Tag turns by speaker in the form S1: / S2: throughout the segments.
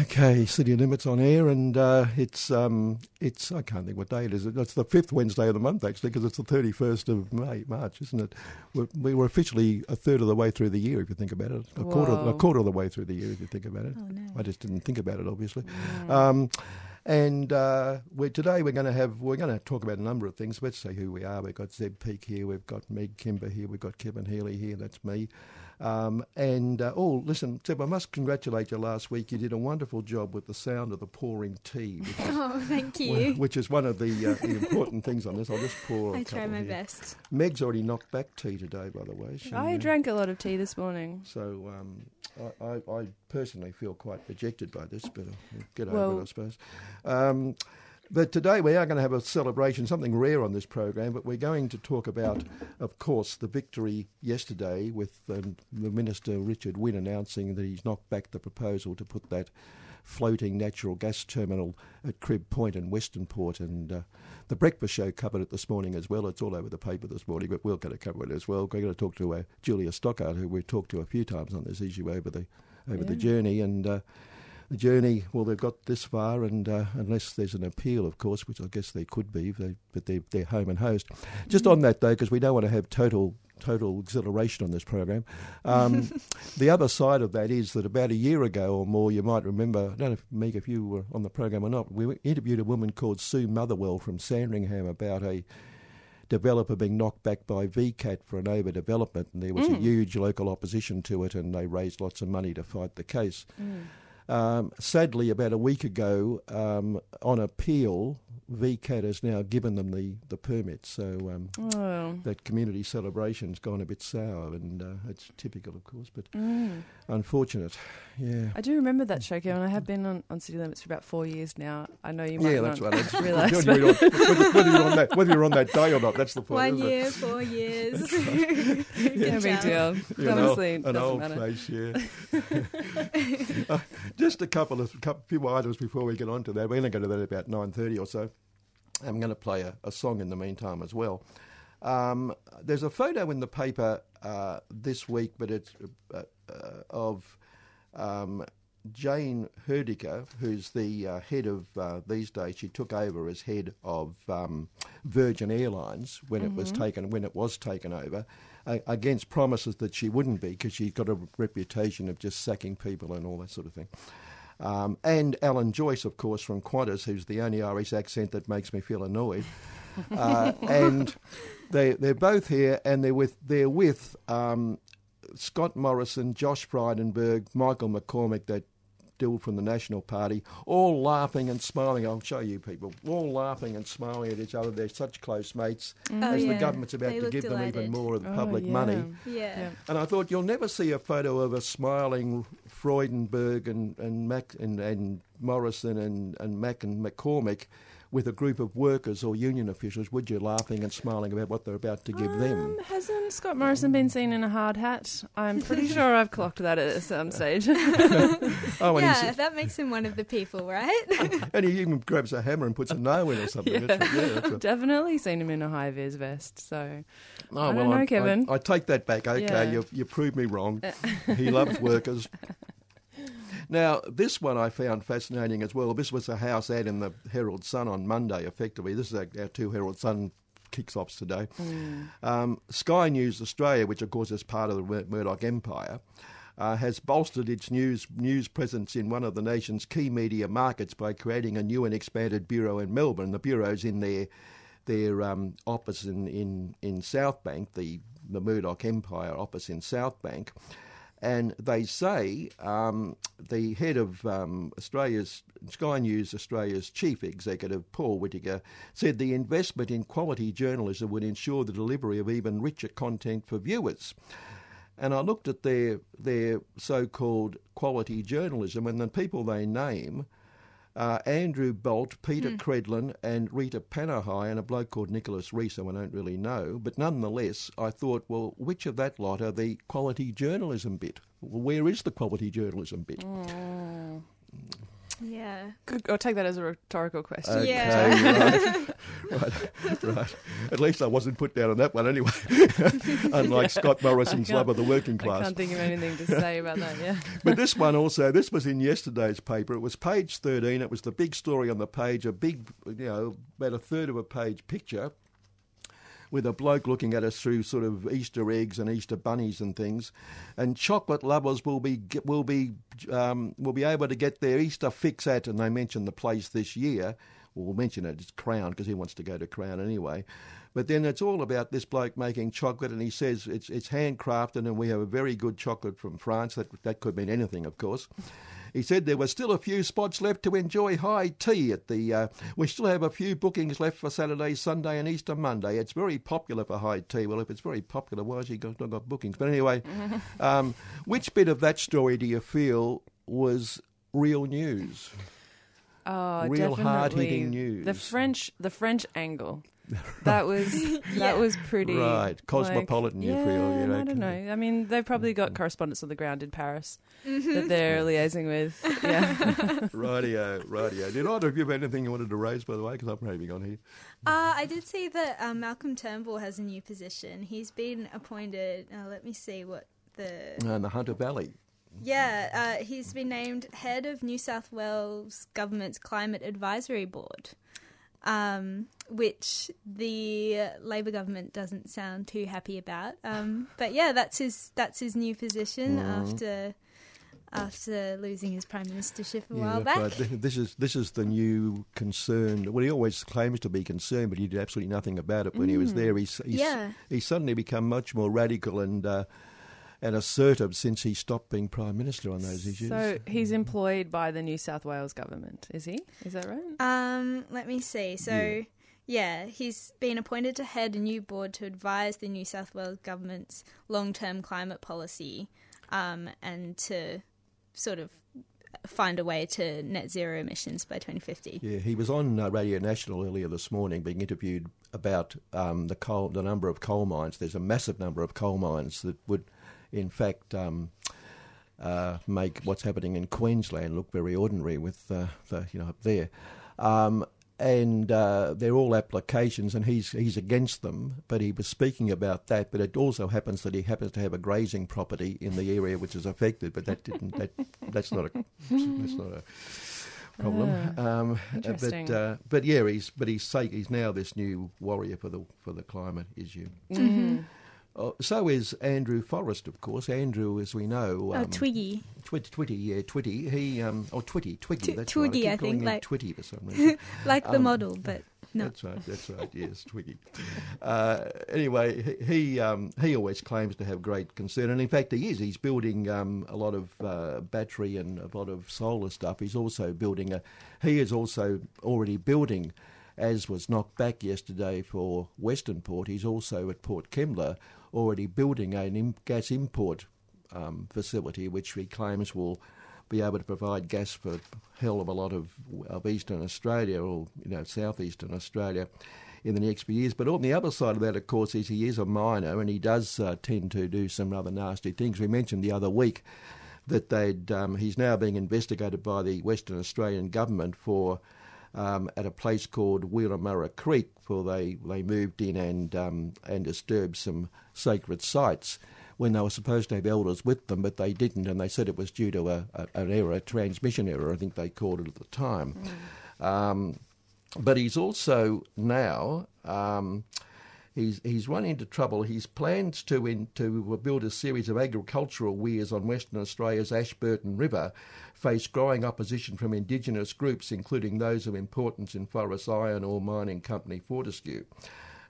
S1: Okay, City Limits on air, and uh, it's um, it's I can't think what day it is. It's the fifth Wednesday of the month actually, because it's the thirty first of May, March, isn't it? We're, we were officially a third of the way through the year, if you think about it. A
S2: Whoa.
S1: quarter, a quarter of the way through the year, if you think about it.
S2: Oh, no.
S1: I just didn't think about it, obviously. Um, and uh, we're, today we're going to have we're going to talk about a number of things. Let's say who we are. We've got Zeb Peak here. We've got Meg Kimber here. We've got Kevin Healy here. That's me. Um, and uh, oh, listen, Zeb, I must congratulate you. Last week you did a wonderful job with the sound of the pouring tea. Which is,
S2: oh, thank you.
S1: Which is one of the, uh, the important things on this. I'll just pour.
S2: I try my
S1: here.
S2: best.
S1: Meg's already knocked back tea today, by the way. She,
S2: I
S1: uh,
S2: drank a lot of tea this morning.
S1: So um, I, I, I, personally feel quite dejected by this, but I'll get over
S2: well,
S1: it, I suppose. Um, but today we are going to have a celebration, something rare on this program. But we're going to talk about, of course, the victory yesterday with um, the Minister Richard Wynne announcing that he's knocked back the proposal to put that floating natural gas terminal at Crib Point in Western Port. And uh, the breakfast show covered it this morning as well. It's all over the paper this morning, but we're going to cover it as well. We're going to talk to uh, Julia Stockard, who we've talked to a few times on this issue over the over
S2: Yeah.
S1: the journey, and. Uh, the journey, well, they've got this far, and uh, unless there's an appeal, of course, which I guess there could be, they, but they're, they're home and host. Just on that, though, because we don't want to have total total exhilaration on this program. Um, the other side of that is that about a year ago or more, you might remember, I don't know, if, Meg, if you were on the program or not, we interviewed a woman called Sue Motherwell from Sandringham about a developer being knocked back by VCAT for an overdevelopment, and there was a huge local opposition to it, and they raised lots of money to fight the case. Um, sadly, about a week ago, um, on appeal, VCAT has now given them the, the permit. So um,
S2: Oh.
S1: that community celebration's gone a bit sour, and uh, it's typical, of course, but
S2: Mm.
S1: unfortunate. Yeah.
S2: I do remember that show, Kevin. I have been on, on City Limits for about four years now. I know you might
S1: Yeah,
S2: not
S1: that's right. That's,
S2: realise.
S1: whether, you're on, whether, whether you're on that, whether you're on that day or not, that's the point.
S3: One
S1: isn't it?
S3: year, four years.
S2: no big deal.
S1: You know,
S2: Honestly,
S1: an
S2: doesn't
S1: old
S2: matter.
S1: face, yeah. Uh, just a couple of couple, few items before we get on to that. We're going to go to that about nine thirty or so. I'm going to play a, a song in the meantime as well. Um, there's a photo in the paper uh, this week, but it's uh, uh, of um, Jayne Hrdlicka, who's the uh, head of uh, these days. She took over as head of um, Virgin Airlines when it was taken when it was taken over, against promises that she wouldn't be because she's got a reputation of just sacking people and all that sort of thing. Um, and Alan Joyce, of course, from Qantas, who's the only Irish accent that makes me feel annoyed. Uh, and they they're both here, and they're with they're with um, Scott Morrison, Josh Frydenberg, Michael McCormack, that dude from the National Party, all laughing and smiling. I'll show you people, all laughing and smiling at each other. They're such close mates. Mm.
S3: Oh,
S1: as the government's about
S3: They
S1: to
S3: look
S1: give them even more of the
S2: Oh,
S1: public
S2: yeah.
S1: money.
S3: yeah.
S2: Yeah.
S1: And I thought you'll never see a photo of a smiling Frydenberg and and Mac and, and Morrison and, and Mac and McCormack with a group of workers or union officials, would you, laughing and smiling about what they're about to give them?
S2: Um, hasn't Scott Morrison been seen in a hard hat? I'm pretty sure I've clocked that at some stage.
S1: Oh,
S3: yeah, that makes him one of the people, right?
S1: and he even grabs a hammer and puts a nail in or something. That's right, yeah, that's right.
S2: Definitely seen him in a high vis vest. So
S1: Oh,
S2: I don't
S1: well,
S2: know,
S1: I,
S2: Kevin.
S1: I, I take that back. Okay,
S2: Yeah.
S1: you, you proved me wrong. he loves workers. Now, this one I found fascinating as well. This was a house ad in the Herald Sun on Monday, effectively. This is our, our two Herald Sun kicks offs today. Um, Sky News Australia, which of course is part of the Mur- Murdoch empire, uh, has bolstered its news news presence in one of the nation's key media markets by creating a new and expanded bureau in Melbourne. The bureau's in their their um, office in, in, in South Bank, the, the Murdoch Empire office in South Bank. And they say um, the head of um, Australia's Sky News Australia's chief executive, Paul Whittaker, said the investment in quality journalism would ensure the delivery of even richer content for viewers. And I looked at their their so-called quality journalism, and the people they name uh, Andrew Bolt, Peta Credlin, and Rita Panahi, and a bloke called Nicholas Reece, who I don't really know. But nonetheless, I thought, well, which of that lot are the quality journalism bit? Well, where is the quality journalism bit?
S3: Yeah.
S2: Good. I'll take that as a rhetorical question.
S1: Okay,
S3: Yeah.
S1: right, right, right. At least I wasn't put down on that one anyway. Unlike Scott Morrison's
S2: I
S1: love of the working class.
S2: I
S1: class.
S2: can't think of anything to say about that. Yeah.
S1: But this one also, this was in yesterday's paper. It was page 13. It was the big story on the page, a big, you know, about a third of a page picture with a bloke looking at us through sort of Easter eggs and Easter bunnies and things. And chocolate lovers will be will be um, will be able to get their Easter fix at, and they mentioned the place this year. Well, we'll mention it. It's Crown because he wants to go to Crown anyway. But then it's all about this bloke making chocolate, and he says it's it's handcrafted, and we have a very good chocolate from France. That that could mean anything, of course. He said there were still a few spots left to enjoy high tea at the. Uh, we still have a few bookings left for Saturday, Sunday, and Easter Monday. It's very popular for high tea. Well, if it's very popular, why has he got, not got bookings? But anyway, um, which bit of that story do you feel was real news?
S2: Oh,
S1: Real
S2: definitely.
S1: hard-hitting news.
S2: The French, the French angle. That was that
S3: Yeah.
S2: was pretty
S1: Right, cosmopolitan,
S2: Like,
S1: you
S2: yeah,
S1: feel, you know,
S2: I don't know. I mean, they've probably got correspondents on the ground in Paris that they're liaising with. Yeah.
S1: radio, radio. Did either of you have anything you wanted to raise, by the way? Because I'm raving on here.
S3: Uh, I did see that um, Malcolm Turnbull has a new position. He's been appointed. Uh, let me see what the.
S1: And the Hunter Valley.
S3: Yeah, uh, he's been named head of New South Wales government's climate advisory board, um, which the Labor government doesn't sound too happy about. Um, but yeah, that's his that's his new position after after losing his prime ministership a while back.
S1: right. This is this is the new concern. Well, he always claims to be concerned, but he did absolutely nothing about it when he was there. He's, he's
S3: Yeah.
S1: he's suddenly become much more radical and uh, and assertive since he stopped being prime minister on those issues.
S2: So he's employed by the New South Wales government, is he? Is that right?
S3: Um, let me see. So,
S1: Yeah.
S3: Yeah. he's been appointed to head a new board to advise the New South Wales government's long-term climate policy, um, and to sort of find a way to net zero emissions by 2050.
S1: Yeah, he was on uh, Radio National earlier this morning, being interviewed about um, the coal, the number of coal mines. There's a massive number of coal mines that would, in fact, um, uh, make what's happening in Queensland look very ordinary with uh, the you know up there. Um, and uh, they're all applications, and he's he's against them. But he was speaking about that. But it also happens that he happens to have a grazing property in the area which is affected. But that didn't that that's not a that's not a problem.
S2: Ah,
S1: um,
S2: interesting.
S1: But uh, but yeah, he's but he's he's now this new warrior for the for the climate issue.
S2: Mm-hmm.
S1: Uh, so is Andrew Forrest, of course. Andrew, as we know,
S3: Oh,
S1: um,
S3: Twiggy.
S1: Twitty, Twitty, yeah, Twitty. He, um, oh, Twitty, Twiggy.
S3: Tw-
S1: that's
S3: Twiggy,
S1: right.
S3: I
S1: calling
S3: think, like-
S1: Twitty for some reason.
S3: Like the
S1: Um,
S3: model, but no.
S1: That's right. That's right. Yes, Twiggy. Uh, anyway, he he, um, he always claims to have great concern, and in fact, he is. He's building um, a lot of uh, battery and a lot of solar stuff. He's also building a. He is also already building, as was knocked back yesterday for Western Port. He's also at Port Kembla already building im- gas import um, facility, which he claims will be able to provide gas for a hell of a lot of, of eastern Australia or you know southeastern Australia in the next few years. But on the other side of that, of course, is he is a miner and he does uh, tend to do some rather nasty things. We mentioned the other week that they'd um, he's now being investigated by the Western Australian government for. Um, at a place called Weelumurra Creek, for they, they moved in and um, and disturbed some sacred sites when they were supposed to have elders with them, but they didn't, and they said it was due to a, a, an error, a transmission error, I think they called it at the time. Um, but he's also now um, he's he's run into trouble. He's plans to in, to build a series of agricultural weirs on Western Australia's Ashburton River face growing opposition from Indigenous groups, including those of importance in Forrest Iron Ore Mining Company Fortescue.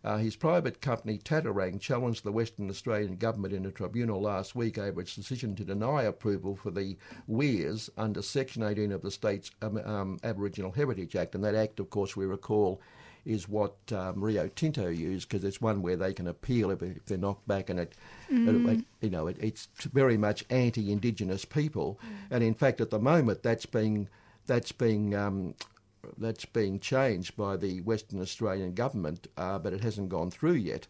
S1: Uh, his private company Tattarang challenged the Western Australian government in a tribunal last week over its decision to deny approval for the weirs under Section 18 of the state's um, um, Aboriginal Heritage Act. And that act, of course, we recall, is what um, Rio Tinto use because it's one where they can appeal if, if they're knocked back, and it, it- you know, it, it's very much anti-Indigenous people. And in fact, at the moment, that's being that's being um, that's being changed by the Western Australian government, uh, but it hasn't gone through yet.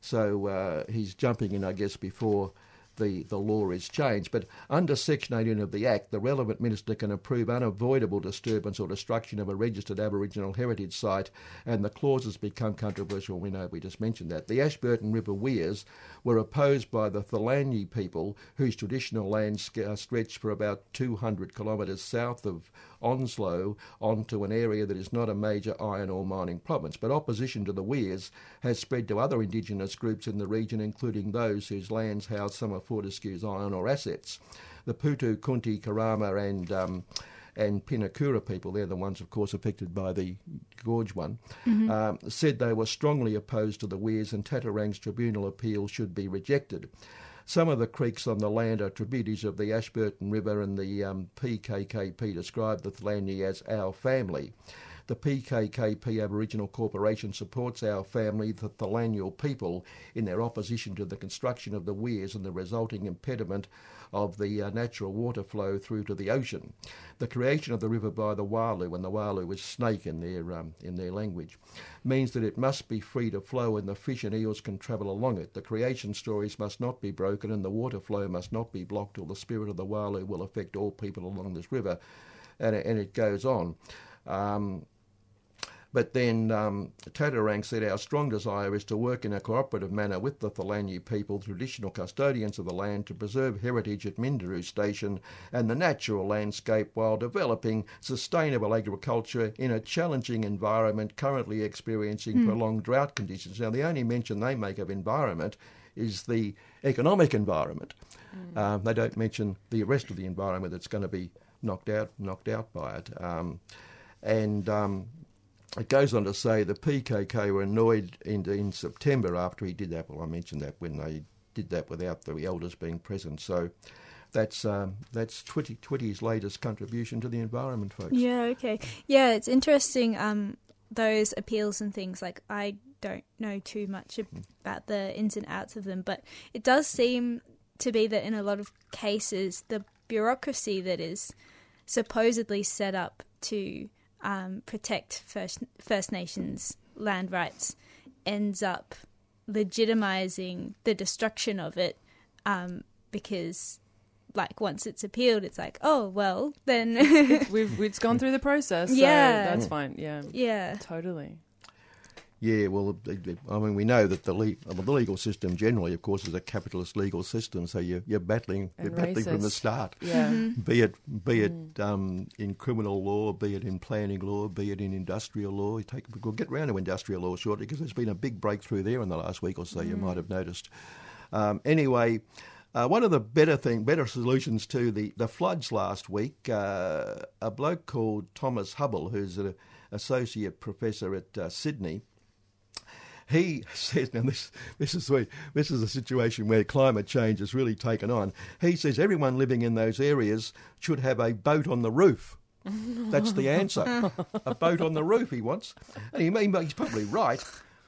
S1: So uh, he's jumping in, I guess, before the, the law is changed. But under Section 18 of the Act, the relevant minister can approve unavoidable disturbance or destruction of a registered Aboriginal heritage site, and the clauses become controversial. We know we just mentioned that. The Ashburton River Weirs were opposed by the Thalanyji people, whose traditional lands uh, stretch for about 200 kilometres south of Onslow onto an area that is not a major iron ore mining province. But opposition to the Weirs has spread to other Indigenous groups in the region, including those whose lands house some of Fortescue's iron ore assets. The Puutu, Kunti, Kurrama, and um, and Pinikura people, they're the ones, of course, affected by the gorge one, um, said they were strongly opposed to the Weirs and Tattarang's tribunal appeal should be rejected. Some of the creeks on the land are tributaries of the Ashburton River, and the um, PKKP described the Thalanyji as our family. The PKKP Aboriginal Corporation supports our family, the Thalanyal people, in their opposition to the construction of the weirs and the resulting impediment of the uh, natural water flow through to the ocean. The creation of the river by the Walu, and the Walu is snake in their um, in their language, means that it must be free to flow and the fish and eels can travel along it. The creation stories must not be broken and the water flow must not be blocked or the spirit of the Walu will affect all people along this river. And, and it goes on. Um, but then um, Tattarang said our strong desire is to work in a cooperative manner with the Thalanyji people, traditional custodians of the land, to preserve heritage at Minderoo Station and the natural landscape while developing sustainable agriculture in a challenging environment currently experiencing prolonged drought conditions. Now, the only mention they make of environment is the economic environment. Um, they don't mention the rest of the environment that's going to be knocked out knocked out by it. Um, and um, it goes on to say the PKK were annoyed in, in September after he did that. Well, I mentioned that when they did that without the elders being present. So that's um, that's Twitty, Twitty's latest contribution to the environment, folks.
S3: Yeah, okay. Yeah, it's interesting. Um, those appeals and things like I don't know too much about the ins and outs of them, but it does seem to be that in a lot of cases, the bureaucracy that is supposedly set up to um, protect First First Nations land rights ends up legitimizing the destruction of it um, because. Like once it's appealed, it's like, oh well, then
S2: We've it's gone through the process. So
S3: Yeah.
S2: that's fine. Yeah,
S3: yeah,
S2: totally.
S1: Yeah, well, it- it- I mean, we know that the, le- well, the legal system generally, of course, is a capitalist legal system. So you're, you're battling, you're
S2: And
S1: battling from the start.
S2: Yeah.
S1: Be it be it um, in criminal law, be it in planning law, be it in industrial law. You take, we'll get round to industrial law shortly because there's been a big breakthrough there in the last week or so. You might have noticed. Um, anyway, uh, one of the better thing, better solutions to the, the floods last week, uh, a bloke called Thomas Hubble, who's an associate professor at uh, Sydney, he says, now this, this is where, this is a situation where climate change has really taken on. He says everyone living in those areas should have a boat on the roof. That's the answer. a boat on the roof he wants. And he- he's probably right.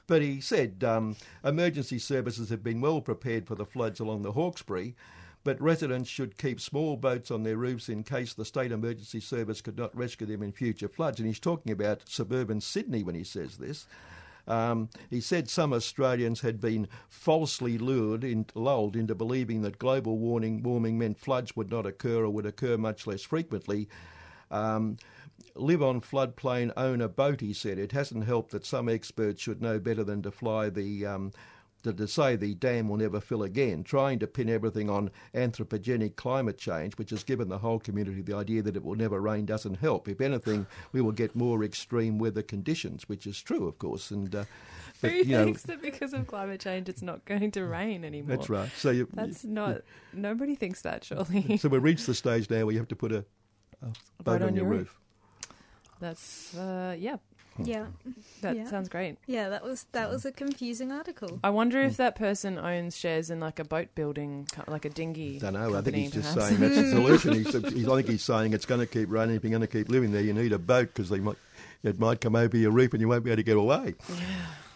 S1: But he said um, emergency services have been well prepared for the floods along the Hawkesbury, but residents should keep small boats on their roofs in case the state emergency service could not rescue them in future floods. And he's talking about suburban Sydney when he says this. Um, he said some Australians had been falsely lured, in, lulled into believing that global warming, warming meant floods would not occur or would occur much less frequently. Um, live on floodplain, own a boat, he said. It hasn't helped that some experts should know better than to fly the. Um, to, to say the dam will never fill again, trying to pin everything on anthropogenic climate change, which has given the whole community the idea that it will never rain, doesn't help. If anything, we will get more extreme weather conditions, which is true, of course. And uh, but,
S2: Who
S1: you know,
S2: thinks that because of climate change it's not going to rain anymore?
S1: that's right. So you,
S2: That's not. Nobody thinks that, surely.
S1: so we've reached the stage now where you have to put a, a boat, on, your roof.
S2: That's uh, yeah.
S3: Yeah,
S2: That
S3: Yeah.
S2: sounds great.
S3: yeah. That was that was a confusing article.
S2: I wonder
S1: Hmm.
S2: if that person owns shares in like a boat building, co- like a dinghy.
S1: don't know. I think
S2: company,
S1: he's just
S2: perhaps.
S1: saying that's the solution. He's, he's, I think he's saying it's going to keep raining. If you're going to keep living there, you need a boat because they might it might come over your reef and you won't be able to get away.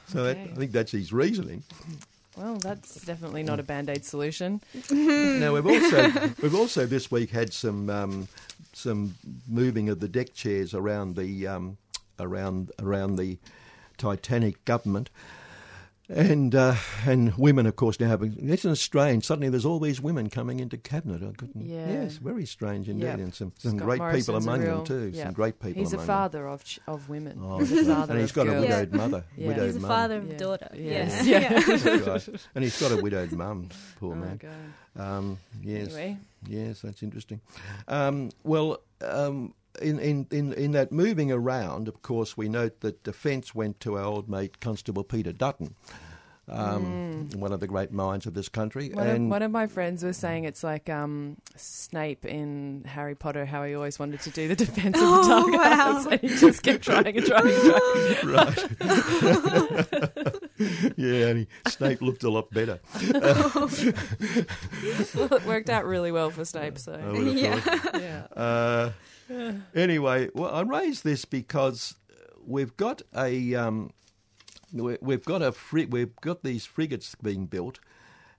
S1: So that, I think that's his reasoning.
S2: Well, that's definitely not a band aid solution.
S1: Now we've also we've also this week had some um, some moving of the deck chairs around the um, around around the Titanic government. And uh, and women, of course, now have. Isn't it strange? Suddenly, there's all these women coming into cabinet. I couldn't,
S2: Yeah.
S1: Yes, very strange indeed,
S2: Yep.
S1: and some, some great people
S2: Morrison's a
S1: among them too.
S2: yeah.
S1: Some great people.
S2: He's a
S1: among
S2: father of ch- of women.
S1: Them. Oh,
S2: he's a father
S1: and he's
S2: of
S1: got a
S2: girls.
S1: widowed mother.
S2: Yeah.
S1: Widowed
S3: He's a
S1: mum.
S3: father of
S2: Yeah.
S3: daughter.
S2: Yes.
S3: Yeah.
S2: Yeah.
S1: Right. And he's got a widowed mum. Poor
S2: Oh,
S1: man.
S2: God.
S1: Um, yes.
S2: Anyway,
S1: Yes, that's interesting. Um, well, um, in, in, in, in that moving around, of course, we note that defence went to our old mate Constable Peter Dutton, um, one of the great minds of this country.
S2: one, of,
S1: and
S2: one of my friends was saying it's like um, Snape in Harry Potter, how he always wanted to do the defense of the
S3: Oh,
S2: dark
S3: wow.
S2: arts, and he just kept trying and trying and trying.
S1: right. yeah, and he, Snape looked a lot better.
S2: well, it worked out really well for Snape. So
S1: would
S3: Yeah.
S1: thought.
S2: yeah,
S1: Uh, anyway, well, I raised this because we've got a um, we- we've got a fri- we've got these frigates being built,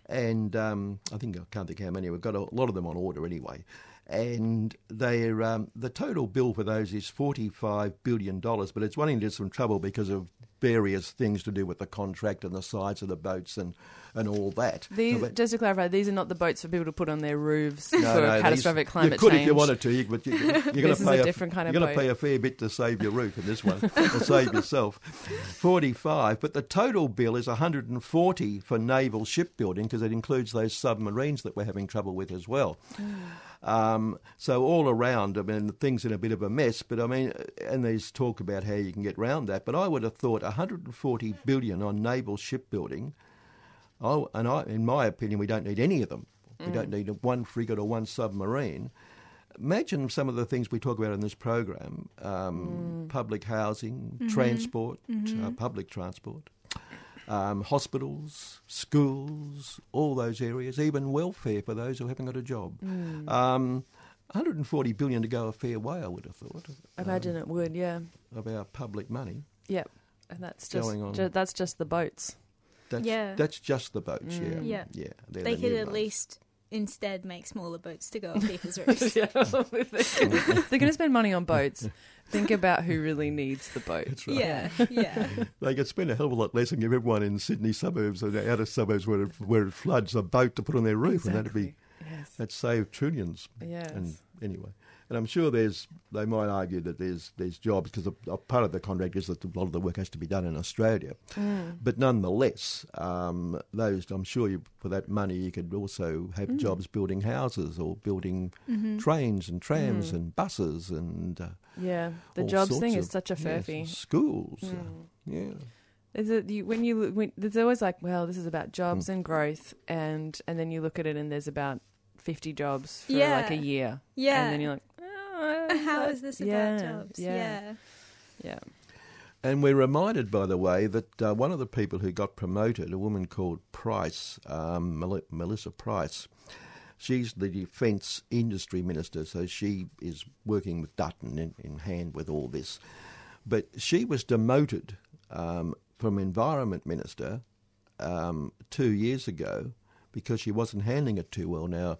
S1: and um, I think I can't think how many. We've got a lot of them on order anyway, and they're um, the total bill for those is forty five billion dollars, but it's running into some trouble because of various things to do with the contract and the size of the boats and and all that.
S2: these,
S1: that-
S2: just to clarify, these are not the boats for people to put on their roofs
S1: no,
S2: for
S1: no, these-
S2: catastrophic climate
S1: You could
S2: change.
S1: if you wanted to, you, but you, you're going to pay
S2: a different kind of
S1: You're going to pay a fair bit to save your roof in this one, or save yourself. Forty-five, but the total bill is 140 for naval shipbuilding because it includes those submarines that we're having trouble with as well. Oh. Um, so all around, I mean, thing's in a bit of a mess. But I mean, and there's talk about how you can get round that. But I would have thought 140 billion on naval shipbuilding. Oh, and I, in my opinion, we don't need any of them. We don't need one frigate or one submarine. Imagine some of the things we talk about in this program: um, public housing, transport, uh, public transport, um, hospitals, schools, all those areas, even welfare for those who haven't got a job. Um, 140 billion to go a fair way, I would have thought.
S2: I imagine it would, yeah,
S1: um, of our public money.
S2: yep. And that's just
S1: Going on.
S2: ju- that's just the boats.
S1: That's,
S3: Yeah.
S1: that's just the boats. Yeah,
S2: Mm.
S3: Yeah.
S1: yeah. they're
S3: They
S1: the
S3: could at
S1: ones.
S3: least instead make smaller boats to go on people's roofs.
S2: yeah, they're going to spend money on boats. Think about who really needs the boat.
S1: That's right.
S3: Yeah, yeah.
S1: They could spend a hell of a lot less and give everyone in Sydney suburbs or the outer suburbs where it, where it floods a boat to put on their roof, and that'd be
S2: yes,
S1: that'd save trillions.
S2: yes.
S1: And anyway, and I'm sure there's they might argue that there's there's jobs because a, a part of the contract is that a lot of the work has to be done in Australia,
S2: Mm.
S1: but nonetheless, um, those I'm sure you, for that money you could also have
S2: Mm.
S1: jobs building houses or building trains and trams and buses and uh,
S2: yeah, the jobs thing
S1: of-
S2: is such a
S1: yes,
S2: furphy.
S1: schools. uh,
S2: Mm.
S1: yeah.
S2: Is it you, when you when, there's always like, well, this is about jobs
S1: Mm.
S2: and growth, and and then you look at it and there's about fifty jobs for
S3: Yeah.
S2: like a year,
S3: Yeah.
S2: and then you're like, oh,
S3: How
S2: that-
S3: is this
S2: yeah,
S3: about jobs?
S2: Yeah,
S3: Yeah.
S2: yeah.
S1: And we're reminded, by the way, that uh, one of the people who got promoted, a woman called Price, um, Mel- Melissa Price, she's the Defence Industry Minister, so she is working with Dutton in, in hand with all this. But she was demoted um, from Environment Minister um, two years ago because she wasn't handling it too well. Now,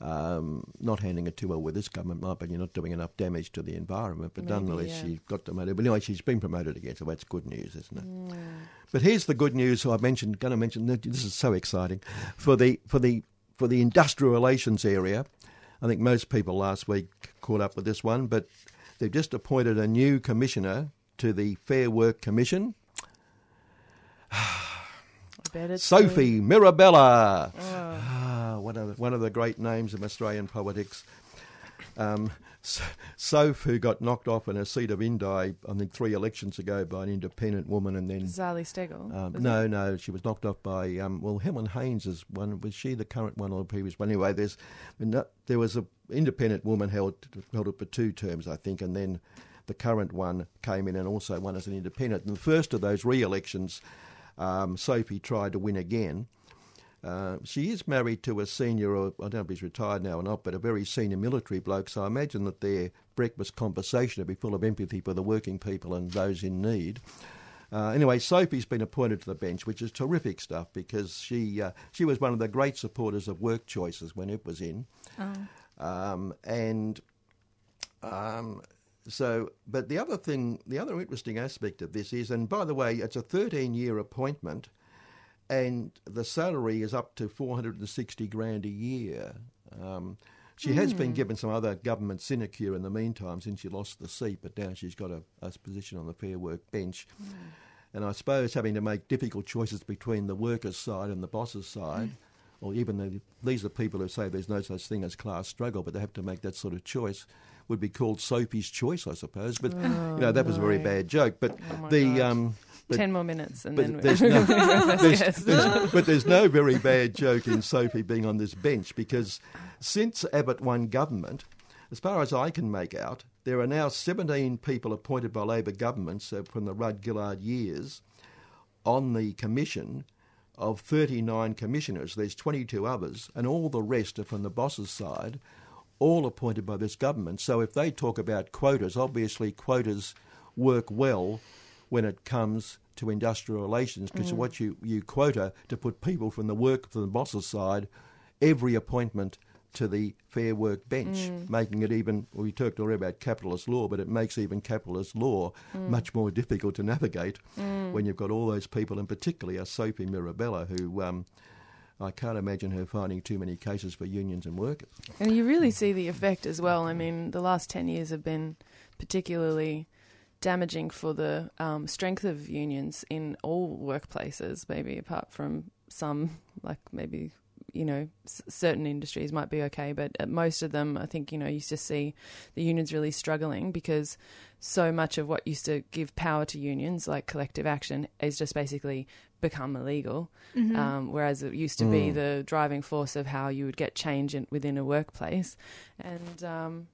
S1: um, not handling it too well with this government be you're not doing enough damage to the environment, but
S2: Maybe,
S1: nonetheless
S2: yeah.
S1: she got demoted. But anyway, she's been promoted again, so that's good news, isn't it? But here's the good news. I mentioned, going to mention this is so exciting for the for the for the industrial relations area. I think most people last week caught up with this one, but they've just appointed a new commissioner to the Fair Work Commission,
S2: I bet it's
S1: Sophie Mirabella.
S2: Oh.
S1: Ah, one of the, one of the great names of Australian politics. Um, S- Soph, who got knocked off in a seat of Indi, I think three elections ago by an independent woman, and then
S2: Zali Steggall.
S1: um, no, no, she was knocked off by um, well, Helen Haines is one. Was she the current one or the previous one? Anyway, there's there was an independent woman held held it for two terms, I think, and then the current one came in and also won as an independent. In the first of those re-elections, um, Sophie tried to win again. Uh, she is married to a senior, or I don't know if he's retired now or not, but a very senior military bloke. So I imagine that their breakfast conversation would be full of empathy for the working people and those in need. Uh, anyway, Sophie's been appointed to the bench, which is terrific stuff because she uh, she was one of the great supporters of work choices when it was in, um, and um, so. But the other thing, the other interesting aspect of this is, and by the way, it's a 13 year appointment, and the salary is up to 460 grand a year. Um, she has been hmm. given some other government sinecure in the meantime since she lost the seat, but now she's got a, a position on the Fair Work bench. Hmm. And I suppose having to make difficult choices between the workers' side and the bosses' side, hmm. Or even the, these are people who say there's no such thing as class struggle, but they have to make that sort of choice, would be called Sophie's choice, I suppose. But you know that was a very bad joke. But
S2: Oh
S1: the um, but-
S2: Ten more minutes and
S1: but
S2: then
S1: there's no, there's,
S2: Yes.
S1: there's- but there's no very bad joke in Sophie being on this bench because since Abbott won government, as far as I can make out, there are now 17 people appointed by Labor governments uh, from the Rudd Gillard years on the commission of 39 commissioners. There's 22 others, and all the rest are from the boss's side, all appointed by this government. So if they talk about quotas, obviously quotas work well when it comes to industrial relations because mm. what you, you quota to put people from the work from the boss's side, every appointment to the Fair Work bench, making it even, well, we talked already about capitalist law, but it makes even capitalist law much more difficult to navigate when you've got all those people, and particularly a Sophie Mirabella, who um, I can't imagine her finding too many cases for unions and workers.
S2: And you really see the effect as well. I mean, the last 10 years have been particularly damaging for the um, strength of unions in all workplaces, maybe apart from some, like maybe, you know, s- certain industries might be okay, but at most of them, I think, you know, you just see the unions really struggling because so much of what used to give power to unions, like collective action, is just basically become illegal. Um, whereas it used to be the driving force of how you would get change in, within a workplace. And, um,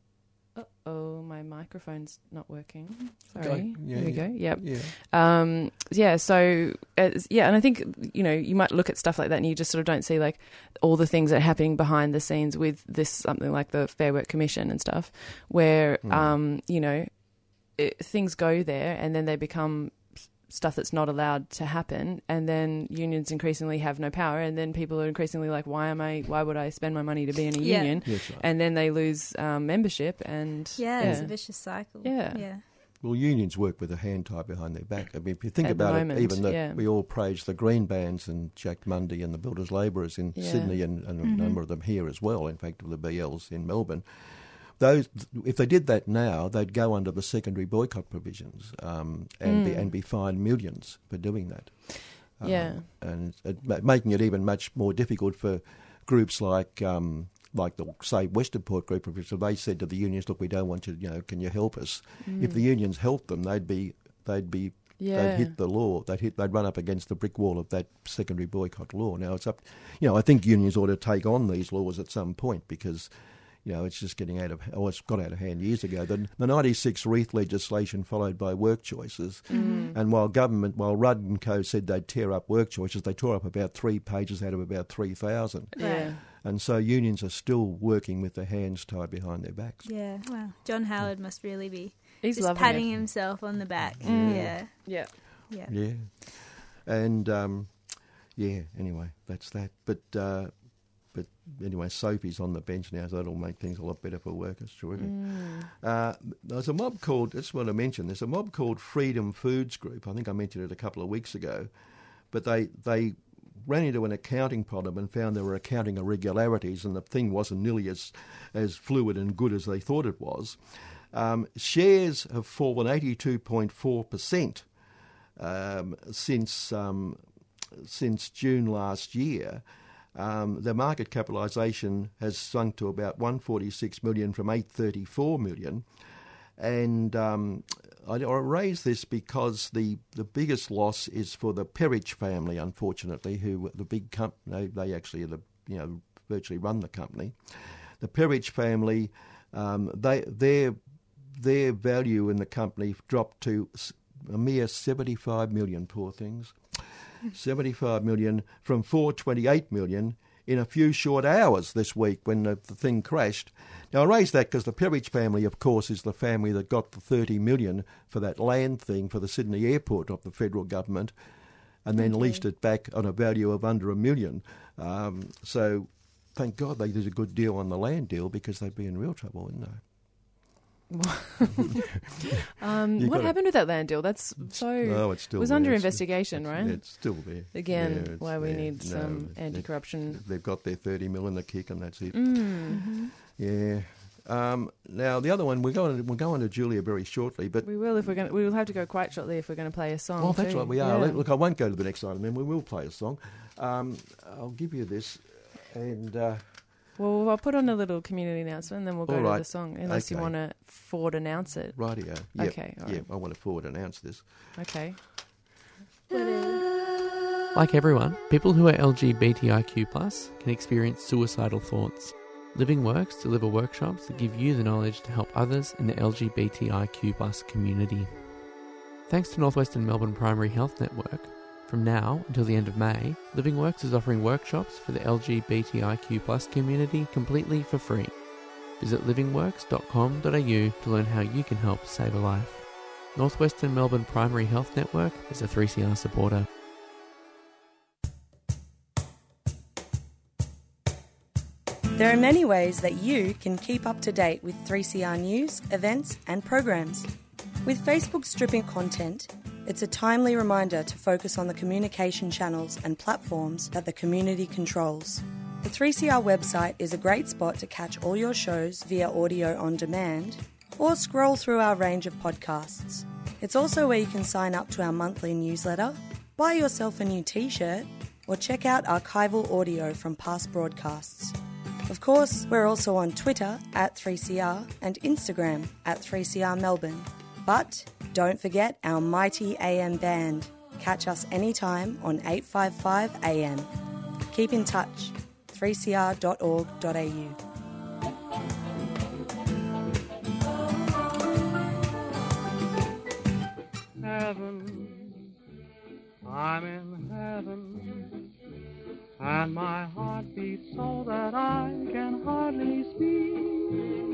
S2: oh, my microphone's not working. Sorry.
S1: Okay. Yeah,
S2: there we
S1: yeah.
S2: go. Yep.
S1: Yeah.
S2: Um, yeah, so as, yeah, and I think you know you might look at stuff like that and you just sort of don't see like all the things that are happening behind the scenes with this something like the Fair Work Commission and stuff, where um, you know it, things go there and then they become stuff that's not allowed to happen and then unions increasingly have no power and then people are increasingly like why am i why would i spend my money to be in a
S3: Yeah.
S2: union
S1: Yes, right.
S2: and then they lose um, membership and
S3: Yeah, it's a vicious cycle.
S2: Yeah.
S3: Yeah.
S1: Well, unions work with a hand tied behind their back. I mean, if you think
S2: At
S1: about
S2: moment,
S1: it, even the,
S2: yeah.
S1: we all praise the Green Bands and Jack Mundey and the Builders Labourers in
S2: Yeah.
S1: Sydney and, and a number of them here as well. In fact, the BLs in Melbourne. Those, if they did that now, they'd go under the secondary boycott provisions um, and be,
S2: Mm.
S1: and be fined millions for doing that. Um,
S2: Yeah.
S1: and it, making it even much more difficult for groups like um, like the say Western Port Group, because they said to the unions, "Look, we don't want you. You know, can you help us?" If the unions helped them, they'd be they'd be
S2: Mm. yeah
S1: they'd hit the law. They'd hit. They'd run up against the brick wall of that secondary boycott law. Now it's up. You know, I think unions ought to take on these laws at some point because. You know, it's just getting out of, oh, it's got out of hand years ago. The, the 96 Reith legislation followed by work choices. And while government, while Rudd and Co said they'd tear up work choices, they tore up about three pages out of about 3,000.
S2: yeah
S1: And so unions are still working with their hands tied behind their backs.
S3: Yeah. Wow. John Howard must really be
S2: he's
S3: just patting
S2: it
S3: himself on the back.
S2: Mm.
S3: Yeah.
S2: yeah
S3: Yeah.
S1: Yeah. And um, yeah, anyway, that's that. But uh, but anyway, Sophie's on the bench now, so that'll make things a lot better for workers. Terrific. Uh, there's a mob called, I just want to mention, there's a mob called Freedom Foods Group. I think I mentioned it a couple of weeks ago. But they, they ran into an accounting problem and found there were accounting irregularities, and the thing wasn't nearly as, as fluid and good as they thought it was. Um, shares have fallen 82.4% um, since um, since June last year. Um, the market capitalisation has sunk to about 146 million from 834 million, and um, I, raise this because the, the biggest loss is for the Perich family, unfortunately, who the big company they, they actually the you know virtually run the company. The Perich family, um, they their their value in the company dropped to a mere 75 million, poor things. 75 million from 428 million in a few short hours this week when the, the thing crashed. Now, I raise that because the Perich family, of course, is the family that got the 30 million for that land thing for the Sydney airport of the federal government and then leased it back on a value of under a million. Um, so thank God they did a good deal on the land deal because they'd be in real trouble, wouldn't they?
S2: Um, what happened with that land deal? That's so.
S1: No, it's still
S2: was
S1: there.
S2: under
S1: It's-
S2: investigation, right?
S1: It's still there.
S2: Again,
S1: Yeah, it's
S2: why we need
S1: No,
S2: some anti-corruption.
S1: They've got their 30 mil in the kick and that's it.
S2: Mm.
S1: Yeah. Um, now, the other one, we're going, to, we're going to Julia very shortly, but
S2: We will if we're going. We will have to go quite shortly if we're going to play a song.
S1: Well, that's
S2: too.
S1: right, we are.
S2: Yeah.
S1: Look, I won't go to the next item, then we will play a song. Um, I'll give you this, and uh,
S2: Well, I'll put on a little community announcement, and then we'll go
S1: All
S2: to the song, unless you want to forward announce it.
S1: rightio. Yep.
S2: Okay, all
S1: Yeah. I want to forward announce this.
S2: Okay.
S4: Like everyone, people who are LGBTIQ plus can experience suicidal thoughts. Living Works deliver workshops that give you the knowledge to help others in the LGBTIQ plus community. Thanks to Northwestern Melbourne Primary Health Network, from now until the end of May, Living Works is offering workshops for the LGBTIQ community completely for free. Visit livingworks.com.au to learn how you can help save a life. Northwestern Melbourne Primary Health Network is a 3CR supporter.
S5: There are many ways that you can keep up to date with 3CR news, events, and programs. With Facebook stripping content, it's a timely reminder to focus on the communication channels and platforms that the community controls. The 3CR website is a great spot to catch all your shows via audio on demand or scroll through our range of podcasts. It's also where you can sign up to our monthly newsletter, buy yourself a new t shirt, or check out archival audio from past broadcasts. Of course, we're also on Twitter at 3CR and Instagram at 3CR Melbourne. But don't forget our mighty AM band. Catch us anytime on 855 AM. Keep in touch. 3cr.org.au.
S6: heaven. I'm in heaven. And my heart beats so that I can hardly speak.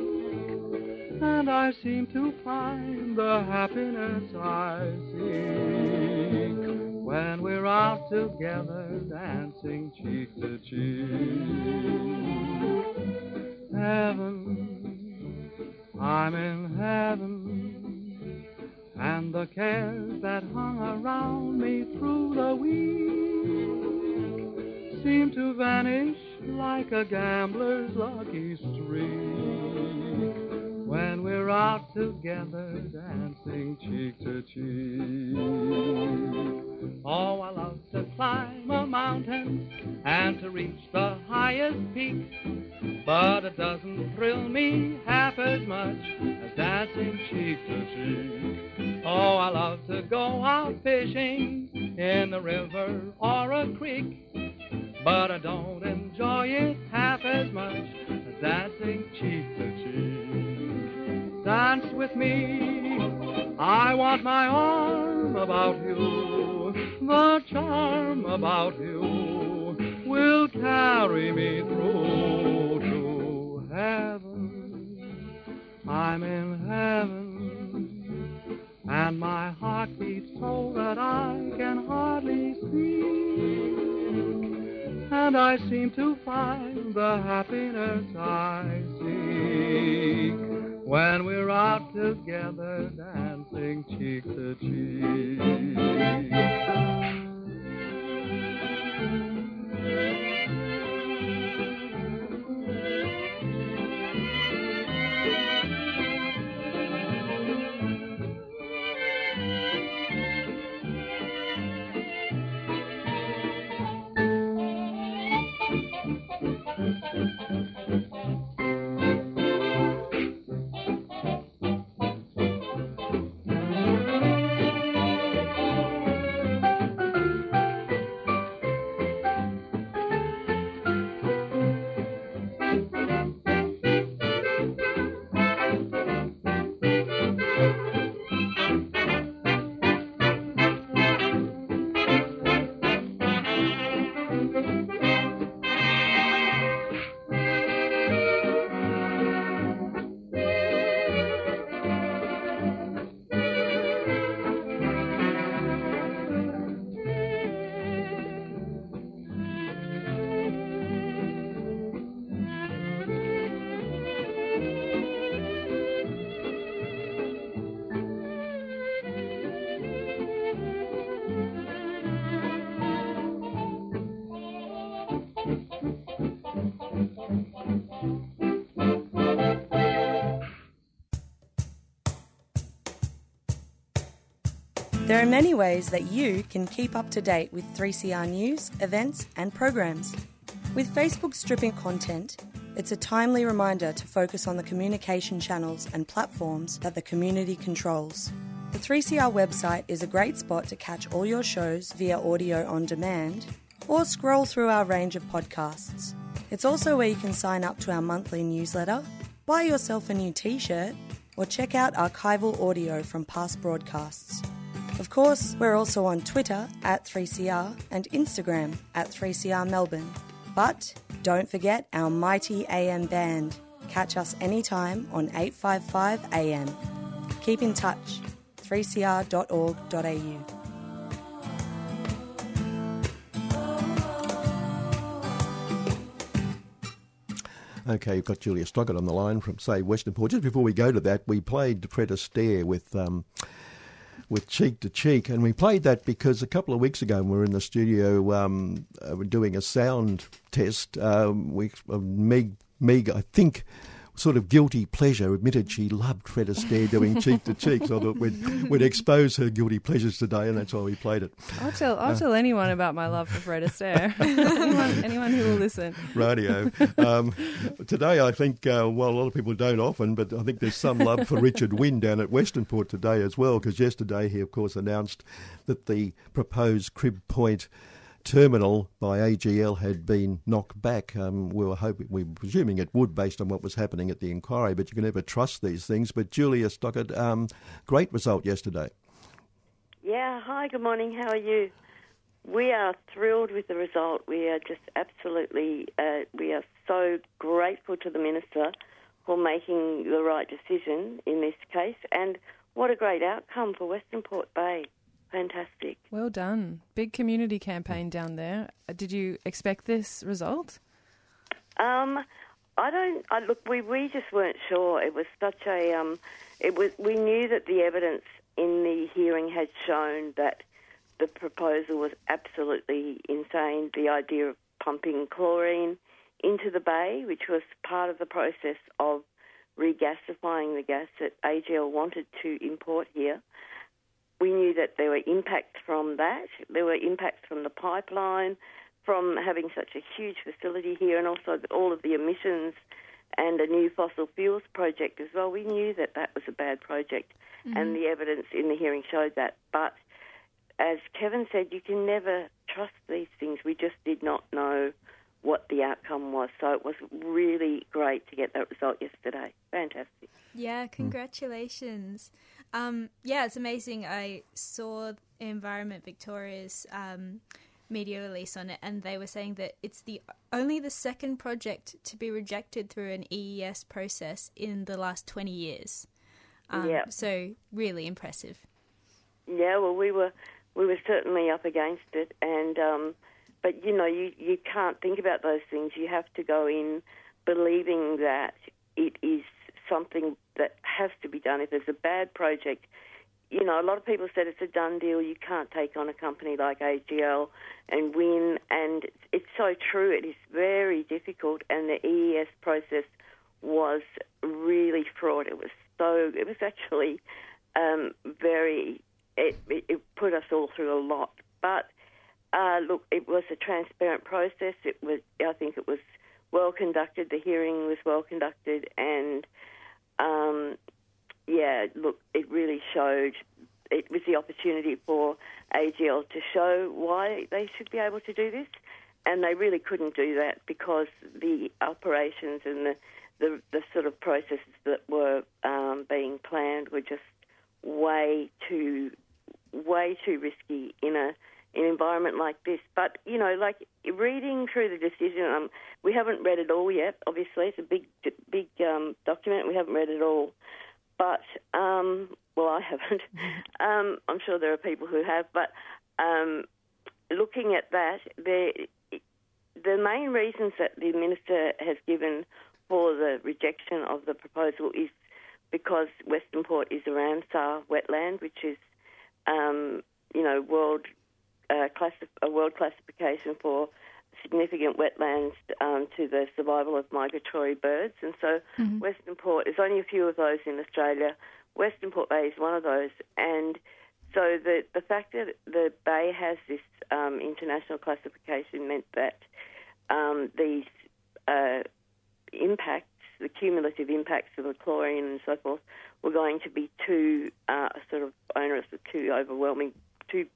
S6: And I seem to find the happiness I seek when we're out together dancing cheek to cheek. Heaven, I'm in heaven and the cares that hung around me through the week seem to vanish like a gambler's lucky streak when we're out together dancing cheek to cheek. Oh, I love to climb a mountain and to reach the highest peak, but it doesn't thrill me half as much as dancing cheek to cheek. Oh, I love to go out fishing in the river or a creek, but I don't enjoy it half as much as dancing cheek to cheek. Dance with me, I want my arm about you, the charm about you will carry me through to heaven. I'm in heaven, and my heart beats so that I can hardly speak. And I seem to find the happiness I seek when we're out together dancing cheek to cheek.
S5: There are many ways that you can keep up to date with 3CR news, events, and programs. With Facebook stripping content, it's a timely reminder to focus on the communication channels and platforms that the community controls. The 3CR website is a great spot to catch all your shows via audio on demand or scroll through our range of podcasts. It's also where you can sign up to our monthly newsletter, buy yourself a new t shirt, or check out archival audio from past broadcasts. Of course, we're also on Twitter at 3CR and Instagram at 3CR Melbourne. But don't forget our mighty AM band. Catch us anytime on 855 AM. Keep in touch. 3cr.org.au.
S1: Okay, you've got Julia Stockett on the line from, say, Western Port. Just before we go to that, we played Fred Astaire with um, with Cheek to Cheek, and we played that because a couple of weeks ago when we were in the studio um, uh, doing a sound test, um, we uh, Meg, Meg, I think, sort of guilty pleasure admitted she loved Fred Astaire doing Cheek to Cheek, so I thought we'd, we'd expose her guilty pleasures today, and that's why we played it.
S2: I'll tell I'll tell anyone about my love for Fred Astaire. anyone, anyone who will listen.
S1: radio. Um, today, I think, uh, well, a lot of people don't often, but I think there's some love for Richard Wynne down at Westernport today as well, because yesterday he, of course, announced that the proposed Crib Point terminal by AGL had been knocked back. Um, we were hoping, we were presuming it would, based on what was happening at the inquiry, but you can never trust these things. But Julia Stockard, um, great result yesterday.
S7: Yeah, hi, good morning. How are you? We are thrilled with the result. We are just absolutely, uh, we are so grateful to the Minister for making the right decision in this case. And what a great outcome for Western Port Bay. Fantastic.
S2: Well done. Big community campaign down there. Uh, Did you expect this result?
S7: Um, I don't. I, look, we we just weren't sure. It was such a. Um, it was. We knew that the evidence in the hearing had shown that the proposal was absolutely insane. The idea of pumping chlorine into the bay, which was part of the process of regasifying the gas that AGL wanted to import here. We knew that there were impacts from that. There were impacts from the pipeline, from having such a huge facility here, and also all of the emissions and a new fossil fuels project as well. We knew that that was a bad project, and mm-hmm. the evidence in the hearing showed that. But as Kevin said, you can never trust these things. We just did not know what the outcome was. So it was really great to get that result yesterday. Fantastic.
S3: Yeah, congratulations. Um, yeah, it's amazing. I saw Environment Victoria's um, media release on it, and they were saying that it's the only the second project to be rejected through an EES process in the last twenty years. Um,
S7: Yeah.
S3: So really impressive.
S7: Yeah, well, we were we were certainly up against it, and um, but you know, you you can't think about those things. You have to go in believing that it is something that has to be done. If there's a bad project, you know, a lot of people said it's a done deal. You can't take on a company like AGL and win, and it's, so true. It is very difficult, and the EES process was really fraught. It was so. It was actually um, very. It, it put us all through a lot, but uh, look, it was a transparent process. It was. I think it was well conducted. The hearing was well conducted, and um, yeah, look, it really showed. It was the opportunity for AGL to show why they should be able to do this, and they really couldn't do that because the operations and the the, the sort of processes that were um, being planned were just way too way too risky in a in an environment like this. But you know, like reading through the decision, um, we haven't read it all yet. Obviously, it's a big big um, document. We haven't read it all, but um, well, I haven't. um, I'm sure there are people who have, but um, looking at that, there the main reasons that the minister has given for the rejection of the proposal is because Western Port is a Ramsar wetland, which is, um, you know, world uh, classi- a world classification for significant wetlands um, to the survival of migratory birds, and so Western Port is only a few of those in Australia. Western Port Bay is one of those, and So the the fact that the bay has this um, international classification meant that um, these uh, impacts, the cumulative impacts of the chlorine and so forth, were going to be too uh, sort of onerous, too overwhelming, too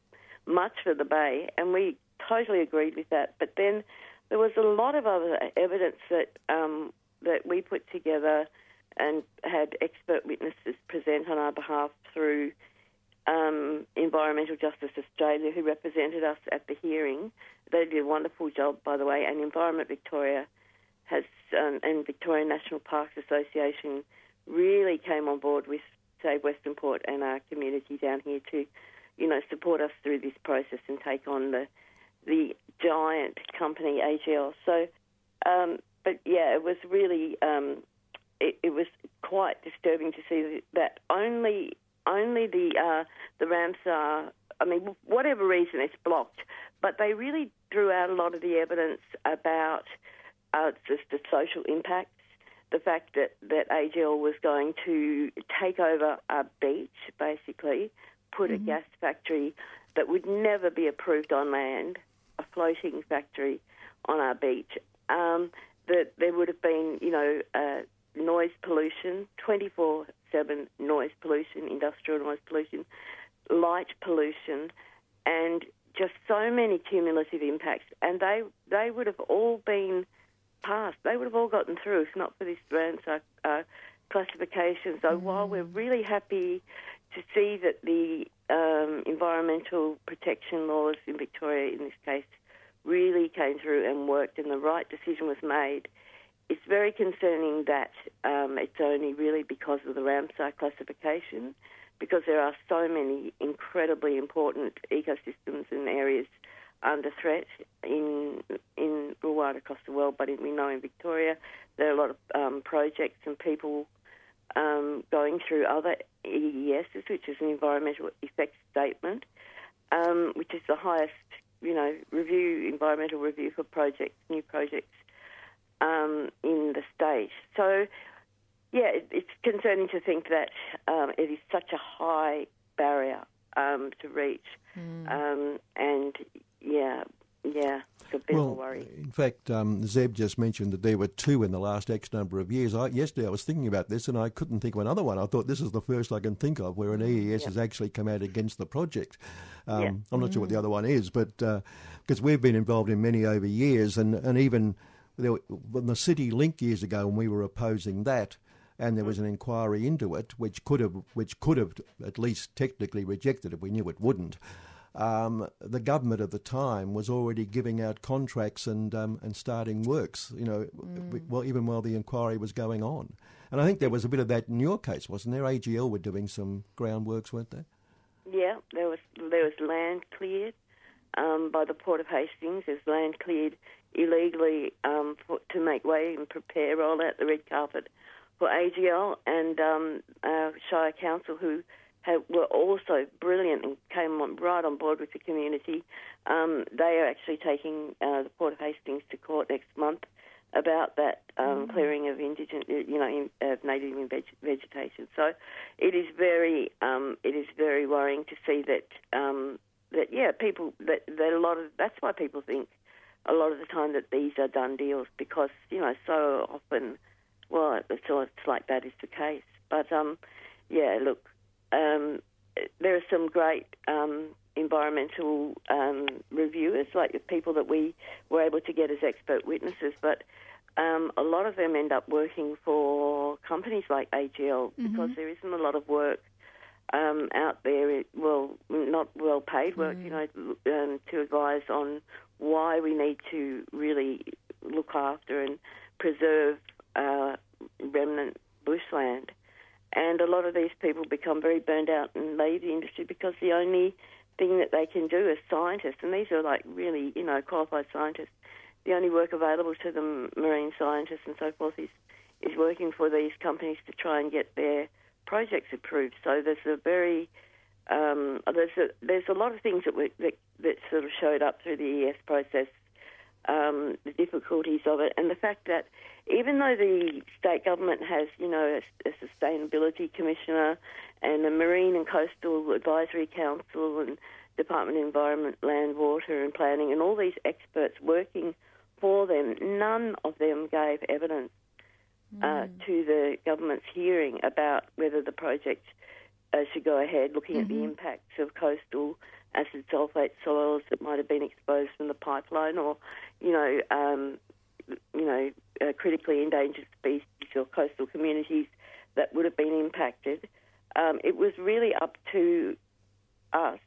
S7: much for the bay, and we totally agreed with that. But then there was a lot of other evidence that um, that we put together and had expert witnesses present on our behalf through um, Environmental Justice Australia, who represented us at the hearing. They did a wonderful job, by the way, and Environment Victoria has um, and Victoria National Parks Association really came on board with Save Western Port and our community down here to, you know, support us through this process and take on the the giant company AGL. So, um, but yeah, it was really um, it, it, was quite disturbing to see that only only the uh, the Ramsar. I mean, whatever reason, it's blocked. But they really drew out a lot of the evidence about uh, just the social impacts, the fact that that AGL was going to take over a beach, basically, put mm-hmm. a gas factory that would never be approved on land, a floating factory on our beach. Um, that there would have been, you know, uh, noise pollution, 24 7 noise pollution, industrial noise pollution, light pollution, and just so many cumulative impacts. And they, they would have all been passed. They would have all gotten through if not for this Ramsar uh, classification. So mm. while we're really happy to see that the um, environmental protection laws in Victoria, in this case, really came through and worked and the right decision was made, it's very concerning that um, it's only really because of the Ramsar classification, because there are so many incredibly important ecosystems and areas under threat in in right across the world. But we know in Victoria there are a lot of um, projects and people um, going through other EESs, which is an environmental effects statement, um, which is the highest you know review environmental review for projects, new projects um, in the state. So, yeah, it, it's concerning to think that um, it is such a high barrier um, to reach, mm. and yeah, yeah, it's a bit
S1: well,
S7: worry.
S1: In fact, um, Zeb just mentioned that there were two in the last X number of years. I, yesterday I was thinking about this and I couldn't think of another one. I thought this is the first I can think of where an EES yep. has actually come out against the project. Um, yep. I'm not mm. sure what the mm. other one is, but because uh, we've been involved in many over years and, and even there, when the City Link years ago, when we were opposing that, and there was an inquiry into it, which could have, which could have at least technically rejected it. If we knew it wouldn't. Um, the government at the time was already giving out contracts and um, and starting works. You know, mm. well, even while the inquiry was going on. And I think there was a bit of that in your case, wasn't there? AGL were doing some groundworks, weren't they?
S7: Yeah, there was there was land cleared um, by the Port of Hastings. There's land cleared illegally um, for, to make way and prepare, roll out the red carpet for AGL and um, uh, Shire Council, who have, were also brilliant and came on, right on board with the community. Um, they are actually taking uh, the Port of Hastings to court next month about that um, mm. clearing of indigenous, you know, in, of native veg- vegetation. So it is very, um, it is very worrying to see that, um, that yeah, people that, that a lot of that's why people think a lot of the time that these are done deals because you know so often, well, it's, it's like that is the case. But um, yeah, look, um, there are some great um, environmental um, reviewers, like the people that we were able to get as expert witnesses, but. Um, a lot of them end up working for companies like AGL mm-hmm. because there isn't a lot of work um, out there, well, not well paid work, mm. you know, um, to advise on why we need to really look after and preserve uh, remnant bushland. And a lot of these people become very burned out and leave the industry because the only thing that they can do as scientists, and these are like really, you know, qualified scientists, the only work available to them, marine scientists and so forth, is, is working for these companies to try and get their projects approved. So there's a very um, there's a, there's a lot of things that, we, that that sort of showed up through the ES process um, the difficulties of it, and the fact that even though the state government has, you know, a, a sustainability commissioner and a marine and coastal advisory council and Department of Environment, Land, Water and Planning, and all these experts working for them, none of them gave evidence uh, to the government's hearing about whether the project uh, should go ahead, looking at the impacts of coastal acid sulfate soils that might have been exposed from the pipeline, or you know, um, you know, uh, critically endangered species or coastal communities that would have been impacted. Um, it was really up to us.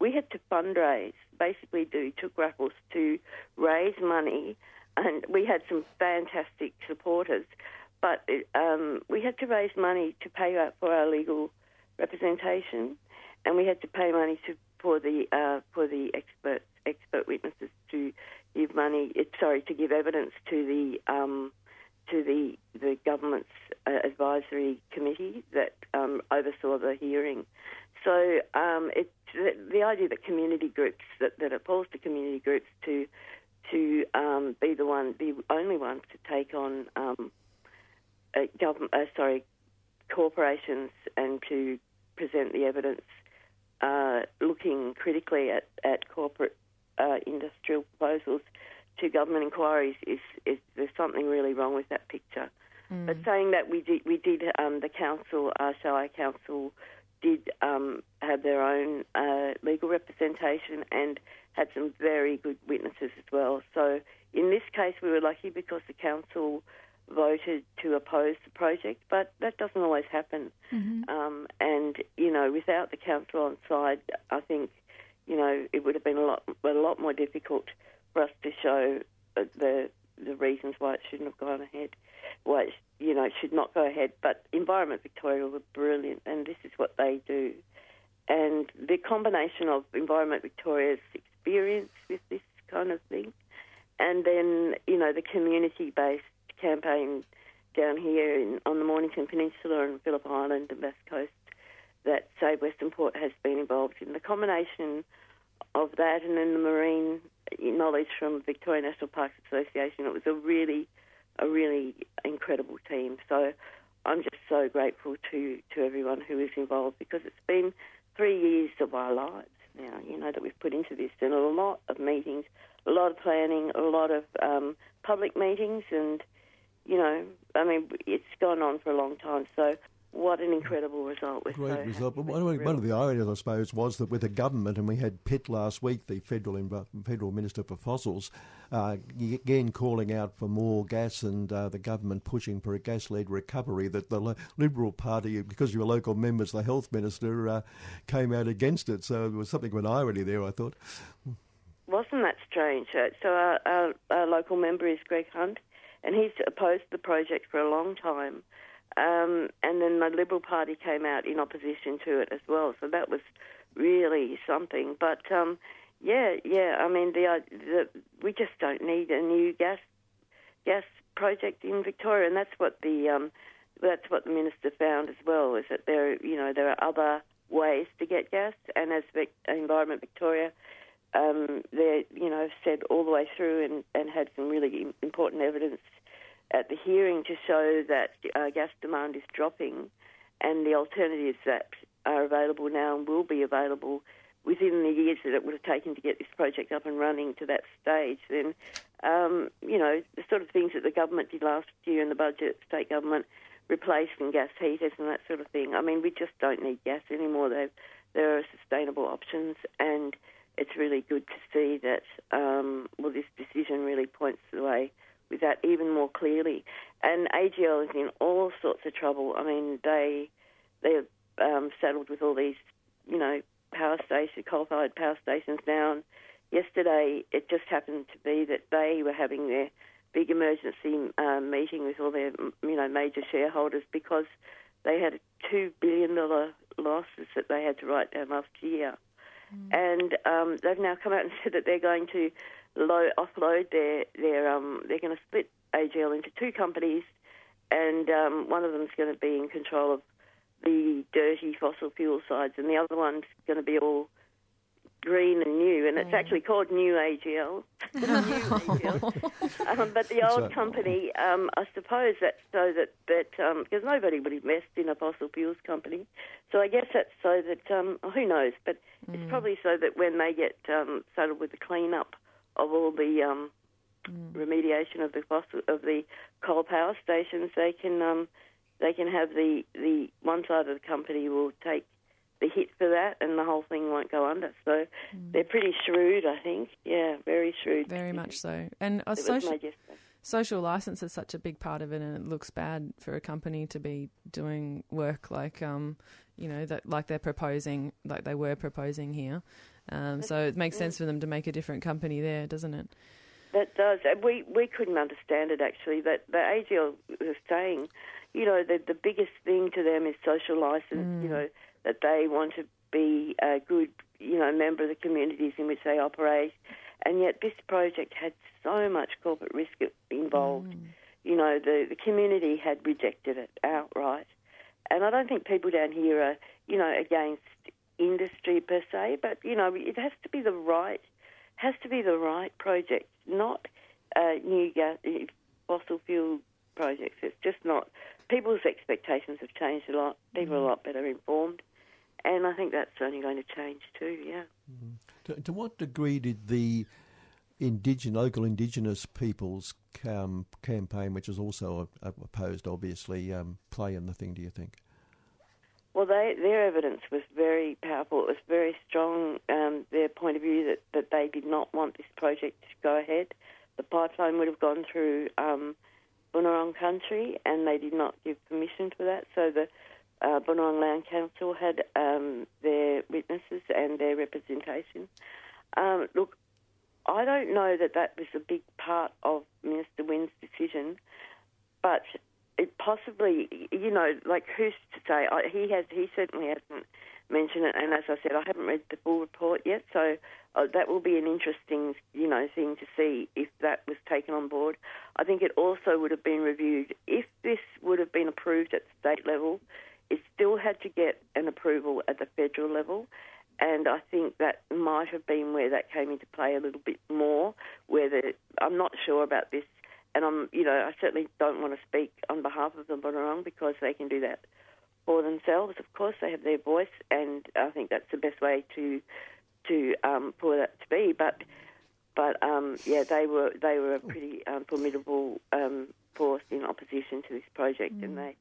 S7: We had to fundraise, basically do took raffles to raise money, and we had some fantastic supporters. But it, um, we had to raise money to pay for our legal representation, and we had to pay money to for the uh, for the expert expert witnesses to give money. Sorry, to give evidence to the um, to the the government's uh, advisory committee that um, oversaw the hearing. So um, the, the idea that community groups that, that it falls to community groups to to um, be the one, the only ones to take on um, uh, government, uh, sorry, corporations and to present the evidence, uh, looking critically at, at corporate uh, industrial proposals to government inquiries is, is there's something really wrong with that picture. But saying that we did, we did um, the council, our Shire Council, did um, have their own uh, legal representation and had some very good witnesses as well. So in this case, we were lucky because the council voted to oppose the project, but that doesn't always happen. Um, and you know, without the council on side, I think you know it would have been a lot a lot more difficult for us to show uh, the the reasons why it shouldn't have gone ahead, why it, you know it should not go ahead. But Environment Victoria were brilliant, and this is what they do. And the combination of Environment Victoria's experience with this kind of thing, and then you know the community-based campaign down here in, on the Mornington Peninsula and Phillip Island and Bass Coast that Save Western Port has been involved in. The combination of that and then the marine knowledge from Victoria National Parks Association, it was a really, a really incredible team. So I'm just so grateful to, to everyone who is involved because it's been three years of our lives now, you know, that we've put into this and a lot of meetings, a lot of planning, a lot of um, public meetings and, you know, I mean, it's gone on for a long time. So what an incredible result. We're
S1: Great
S7: so
S1: result. But one, of- one of the ironies, I suppose, was that with the government, and we had Pitt last week, the federal federal minister for fossils, uh, again calling out for more gas, and uh, the government pushing for a gas-led recovery. That the Liberal Party, because your local members, the health minister, uh, came out against it. So there was something of an irony there. I thought.
S7: Wasn't that strange? Uh, so our, our, our local member is Greg Hunt, and he's opposed the project for a long time. Um, and then the Liberal Party came out in opposition to it as well. So that was really something. But um, yeah, yeah. I mean, the, uh, the we just don't need a new gas gas project in Victoria, and that's what the um, that's what the minister found as well. Is that there you know there are other ways to get gas, and as Vic, Environment Victoria um, they, you know, said all the way through and, and had some really important evidence at the hearing to show that uh, gas demand is dropping and the alternatives that are available now and will be available within the years that it would have taken to get this project up and running to that stage, then, um, you know, the sort of things that the government did last year in the budget, state government, replacing gas heaters and that sort of thing. I mean, we just don't need gas anymore. There, there are sustainable options, and it's really good to see that, um, well, this decision really points the way with that even more clearly. And AGL is in all sorts of trouble. I mean, they they're um, saddled with all these, you know, power station, coal-fired power stations now. Yesterday, it just happened to be that they were having their big emergency um, meeting with all their, you know, major shareholders because they had a two billion dollar losses that they had to write down last year, and um, they've now come out and said that they're going to low, offload their their um, they're going to split AGL into two companies, and um, one of them's going to be in control of the dirty fossil fuel sides, and the other one's going to be all green and new, and
S2: Mm.
S7: it's actually called New AGL. New AGL. um, but the old
S1: So-
S7: company, um, I suppose that's so that that because nobody would invest in a fossil fuels company, so I guess that's so that um, who knows, but
S2: Mm.
S7: it's probably so that when they get um, started with the cleanup of all the um,
S2: Mm.
S7: remediation of the fossil of the coal power stations, they can um, they can have the the one side of the company will take the hit for that, and the whole thing won't go under. So they're pretty shrewd, I think. Yeah, very shrewd.
S2: Mm. Very much so. And a social, social license is such a big part of it, and it looks bad for a company to be doing work like, um, you know, that like they're proposing, like they were proposing here. Um, so it makes sense for them to make a different company there, doesn't it?
S7: That does. We we couldn't understand it actually. That the AGL was saying, you know, that the biggest thing to them is social license. You know, that they want to be a good, you know, member of the communities in which they operate, and yet this project had so much corporate risk involved. You know, the the community had rejected it outright, and I don't think people down here are, you know, against industry per se, but you know, it has to be the right has to be the right project, not uh, new gas, fossil fuel projects. It's just not. People's expectations have changed a lot. People are a lot better informed, and I think that's only going to change too. Yeah.
S1: To, to what degree did the indigenous, local indigenous peoples um, campaign, which is also opposed, obviously, um, play in the thing? Do you think?
S7: Well, they, their evidence was very powerful. It was very strong. Um, their point of view that, that they did not want this project to go ahead. The pipeline would have gone through um, Bunurong country, and they did not give permission for that. So the uh, Bunurong Land Council had um, their witnesses and their representation. Um, look, I don't know that that was a big part of Minister Wynne's decision, but it possibly, you know, like who's to say? I, he has, he certainly hasn't mentioned it. And as I said, I haven't read the full report yet, so uh, that will be an interesting, you know, thing to see if that was taken on board. I think it also would have been reviewed if this would have been approved at state level. It still had to get an approval at the federal level. And I think that might have been where that came into play a little bit more. Where the, I'm not sure about this, and I'm, you know, I certainly don't want to speak on behalf of the Bunurong because they can do that for themselves. Of course, they have their voice, and I think that's the best way to to um, for that to be. But but um, yeah, they were they were a pretty um, formidable um, force in opposition to this project, and they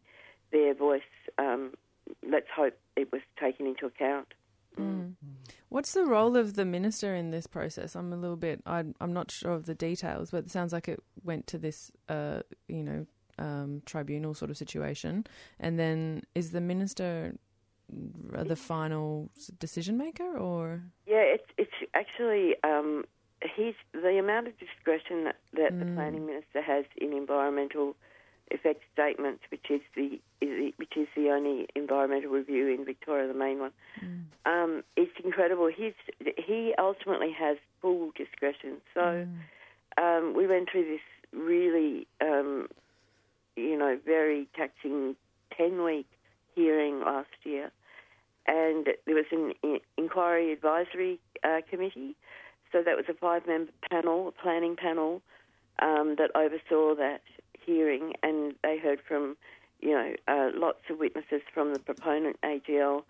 S7: their voice. Um, let's hope it was taken into account.
S2: What's the role of the minister in this process? I'm a little bit, I, I'm not sure of the details, but it sounds like it went to this, uh, you know, um, tribunal sort of situation. And then is the minister the final decision maker, or
S7: Yeah, it's it's actually um, he's the amount of discretion that, that the planning minister has in environmental effect statements, which is the, is the which is the only environmental review in Victoria, the main one. Um, it's incredible. He's he ultimately has full discretion. So um, we went through this really, um, you know, very taxing ten week hearing last year and there was an inquiry advisory uh, committee. So that was a five member panel, a planning panel, um, that oversaw that hearing, and they heard from, you know, uh, lots of witnesses from the proponent AGL,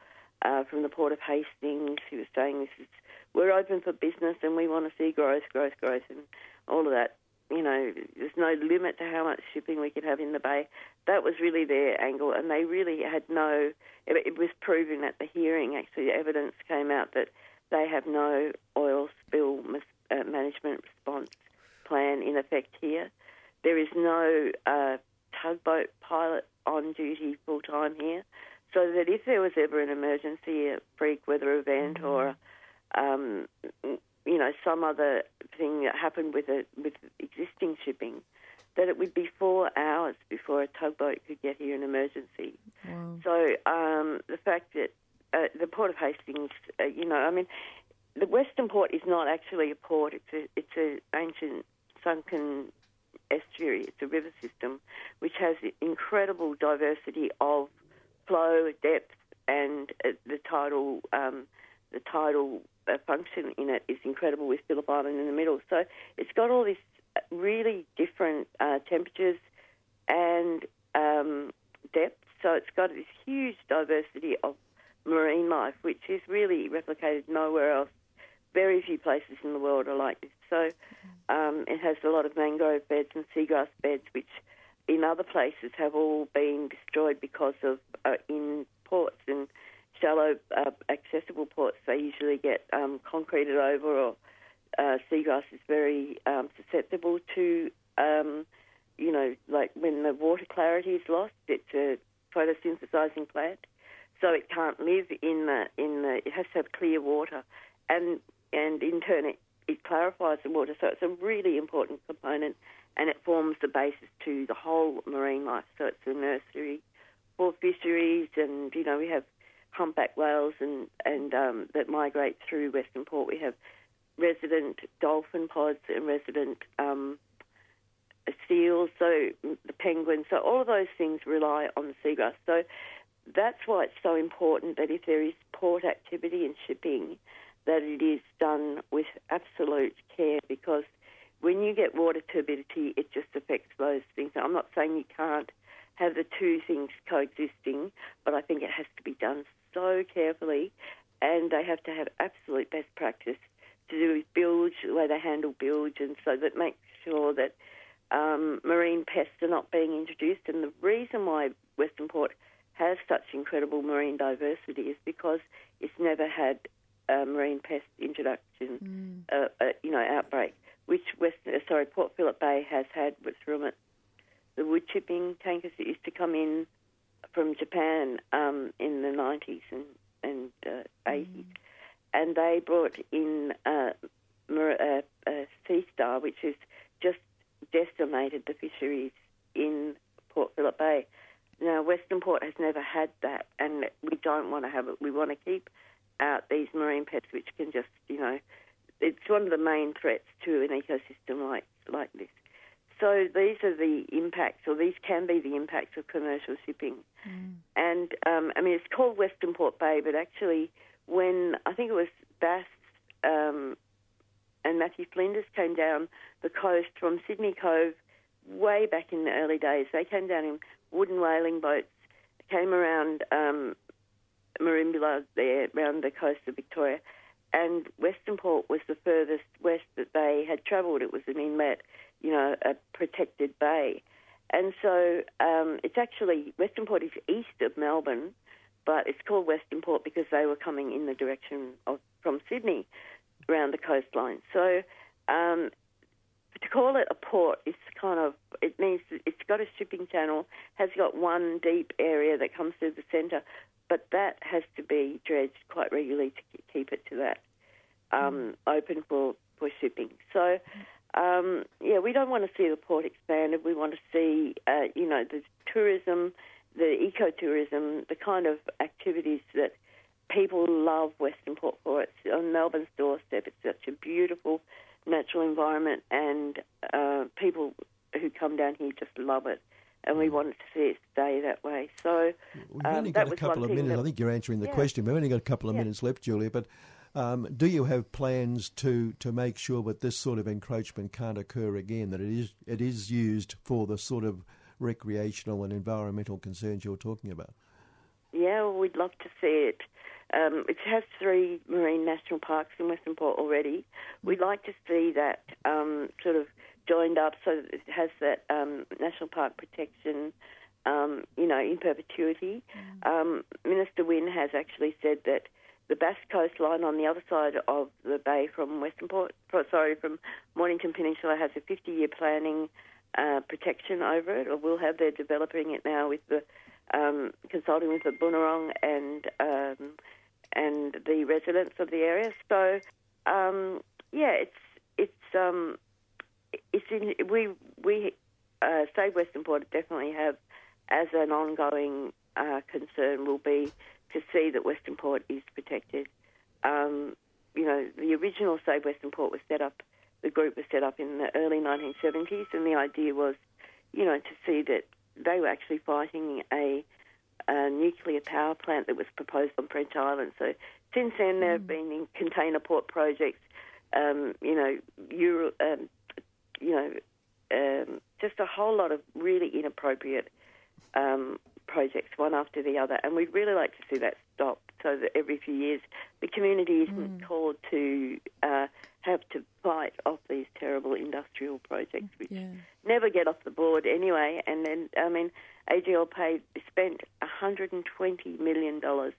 S7: uh, from the Port of Hastings, who was saying this is we're open for business and we want to see growth, growth, growth, and all of that. You know, there's no limit to how much shipping we could have in the bay. That was really their angle, and they really had no. It, it was proven at the hearing. Actually, the evidence came out that they have no oil spill mis- uh, management response plan in effect here. There is no uh, tugboat pilot on duty full time here, so that if there was ever an emergency, a freak weather event, or um, you know some other thing that happened with it with existing shipping, that it would be four hours before a tugboat could get here in emergency. So um, the fact that uh, the port of Hastings, uh, you know, I mean, the Western Port is not actually a port. It's a it's a ancient sunken estuary. It's a river system which has incredible diversity of flow, depth, and uh, the tidal um, the tidal uh, function in it is incredible with Phillip Island in the middle. So it's got all these really different uh, temperatures and um, depth. So it's got this huge diversity of marine life, which is really replicated nowhere else. Very few places in the world are like this. So um, it has a lot of mangrove beds and seagrass beds, which in other places have all been destroyed because of uh, in ports and shallow uh, accessible ports. They usually get um, concreted over, or uh, seagrass is very um, susceptible to, um, you know, like when the water clarity is lost. It's a photosynthesizing plant, so it can't live in the in the. It has to have clear water, and and in turn it, it clarifies the water. So it's a really important component, and it forms the basis to the whole marine life. So it's a nursery for fisheries, and you know we have humpback whales and and um, that migrate through Western Port. We have resident dolphin pods and resident um, seals, so the penguins. So all of those things rely on the seagrass. So that's why it's so important that if there is port activity and shipping, that it is done with absolute care because when you get water turbidity, it just affects those things. I'm not saying you can't have the two things coexisting, but I think it has to be done so carefully, and they have to have absolute best practice to do with bilge, the way they handle bilge, and so that makes sure that um, marine pests are not being introduced. And the reason why Western Port has such incredible marine diversity is because it's never had a marine pest introduction, uh, uh, you know, outbreak, which Western, uh, sorry, Port Phillip Bay has had with Rumet. The wood chipping tankers that used to come in from Japan um, in the 90s and, and uh, 80s. And they brought in uh, uh, uh, Sea Star, which has just decimated the fisheries in Port Phillip Bay. Now, Western Port has never had that, and we don't want to have it. We want to keep out these marine pests, which can just, you know, it's one of the main threats to an ecosystem like like this. So these are the impacts, or these can be the impacts of commercial shipping. And um, I mean, it's called Western Port Bay, but actually, when I think it was Bass um, and Matthew Flinders came down the coast from Sydney Cove way back in the early days, they came down in wooden whaling boats, came around um, Merimbula there, around the coast of Victoria, and Western Port was the furthest west that they had travelled. It was an inlet, you know, a protected bay. And so um, it's actually, Western Port is east of Melbourne, but it's called Western Port because they were coming in the direction of from Sydney around the coastline. So um, to call it a port is kind of, it means it's got a shipping channel, has got one deep area that comes through the centre, but that has to be dredged quite regularly to keep it to that um, open for, for shipping. So, um, yeah, we don't want to see the port expanded. We want to see, uh, you know, the tourism, the ecotourism, the kind of activities that people love Western Port for. It's on Melbourne's doorstep. It's such a beautiful natural environment, and uh, people who come down here just love it. And we wanted to see it stay that way. So
S1: We've
S7: um,
S1: only
S7: that
S1: got a couple of minutes.
S7: that-
S1: I think you're answering the
S7: Yeah.
S1: question. We've only got a couple of
S7: Yeah.
S1: minutes left, Julia. But um, do you have plans to, to make sure that this sort of encroachment can't occur again? That it is it is used for the sort of recreational and environmental concerns you're talking about?
S7: Yeah, well, we'd love to see it. Um, it has three marine national parks in Western Port already. We'd like to see that um, sort of joined up so that it has that um, national park protection, um, you know, in perpetuity. Um, Minister Wynne has actually said that the Bass coastline on the other side of the bay from Western Port, sorry, from Mornington Peninsula has a 50-year planning uh, protection over it, or will have. They're developing it now with the um, consulting with the Bunurong and um, and the residents of the area. So um, yeah, it's it's um, it's in, we we uh, Save Western Port definitely have as an ongoing uh, concern will be to see that Western Port is protected. Um, you know, the original Save Western Port was set up. The group was set up in the early 1970s, and the idea was, you know, to see that they were actually fighting a a nuclear power plant that was proposed on French Island. So since then, there have been in container port projects, um, you know, Euro, um, you know, um, just a whole lot of really inappropriate um, projects, one after the other. And we'd really like to see that stop so that every few years the community isn't called to uh, have to fight off these terrible industrial projects, which
S2: Yeah.
S7: never get off the board anyway. And then, I mean, AGL paid spent 120 million dollars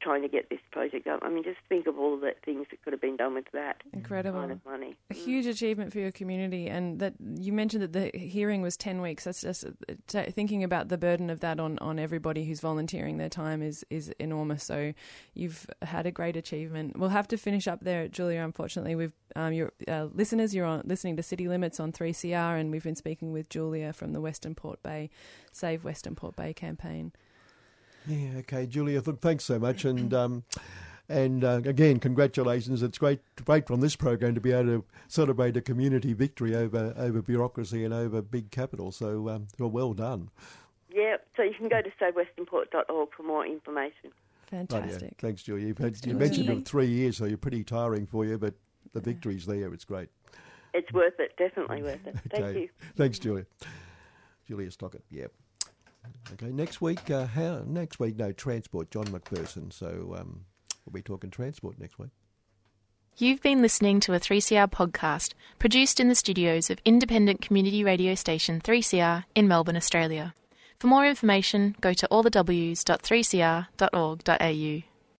S7: trying to get this project up. I mean, just think of all the things that could have been done with that
S2: Incredible.
S7: kind of money.
S2: A huge achievement for your community, and that you mentioned that the hearing was ten weeks. That's just uh, t- thinking about the burden of that on, on everybody who's volunteering their time is is enormous. So you've had a great achievement. We'll have to finish up there, Julia. Unfortunately, we've um, your uh, listeners. You're on listening to City Limits on three CR, and we've been speaking with Julia from the Western Port Bay Save Western Port Bay campaign.
S1: Yeah, okay, Julia. Th- thanks so much, and um, and uh, again, congratulations. It's great, great from this program to be able to celebrate a community victory over over bureaucracy and over big capital. So, um, well, well done.
S7: Yeah, so you can go to savewesternport.org for more information.
S1: Rightio.
S2: Fantastic.
S1: Thanks, Julia. You've had, you
S2: Julia.
S1: mentioned it three years, so you're pretty tiring for you, but the victory's there. It's great.
S7: It's worth it, definitely worth it. Thank
S1: Okay.
S7: you.
S1: Thanks, Julia. Julia Stockett. Yep. Okay. Next week, uh, how? Next week, no transport. John McPherson. So um, we'll be talking transport next week.
S8: You've been listening to a 3CR podcast produced in the studios of independent community radio station 3CR in Melbourne, Australia. For more information, go to allthews.3cr.org.au.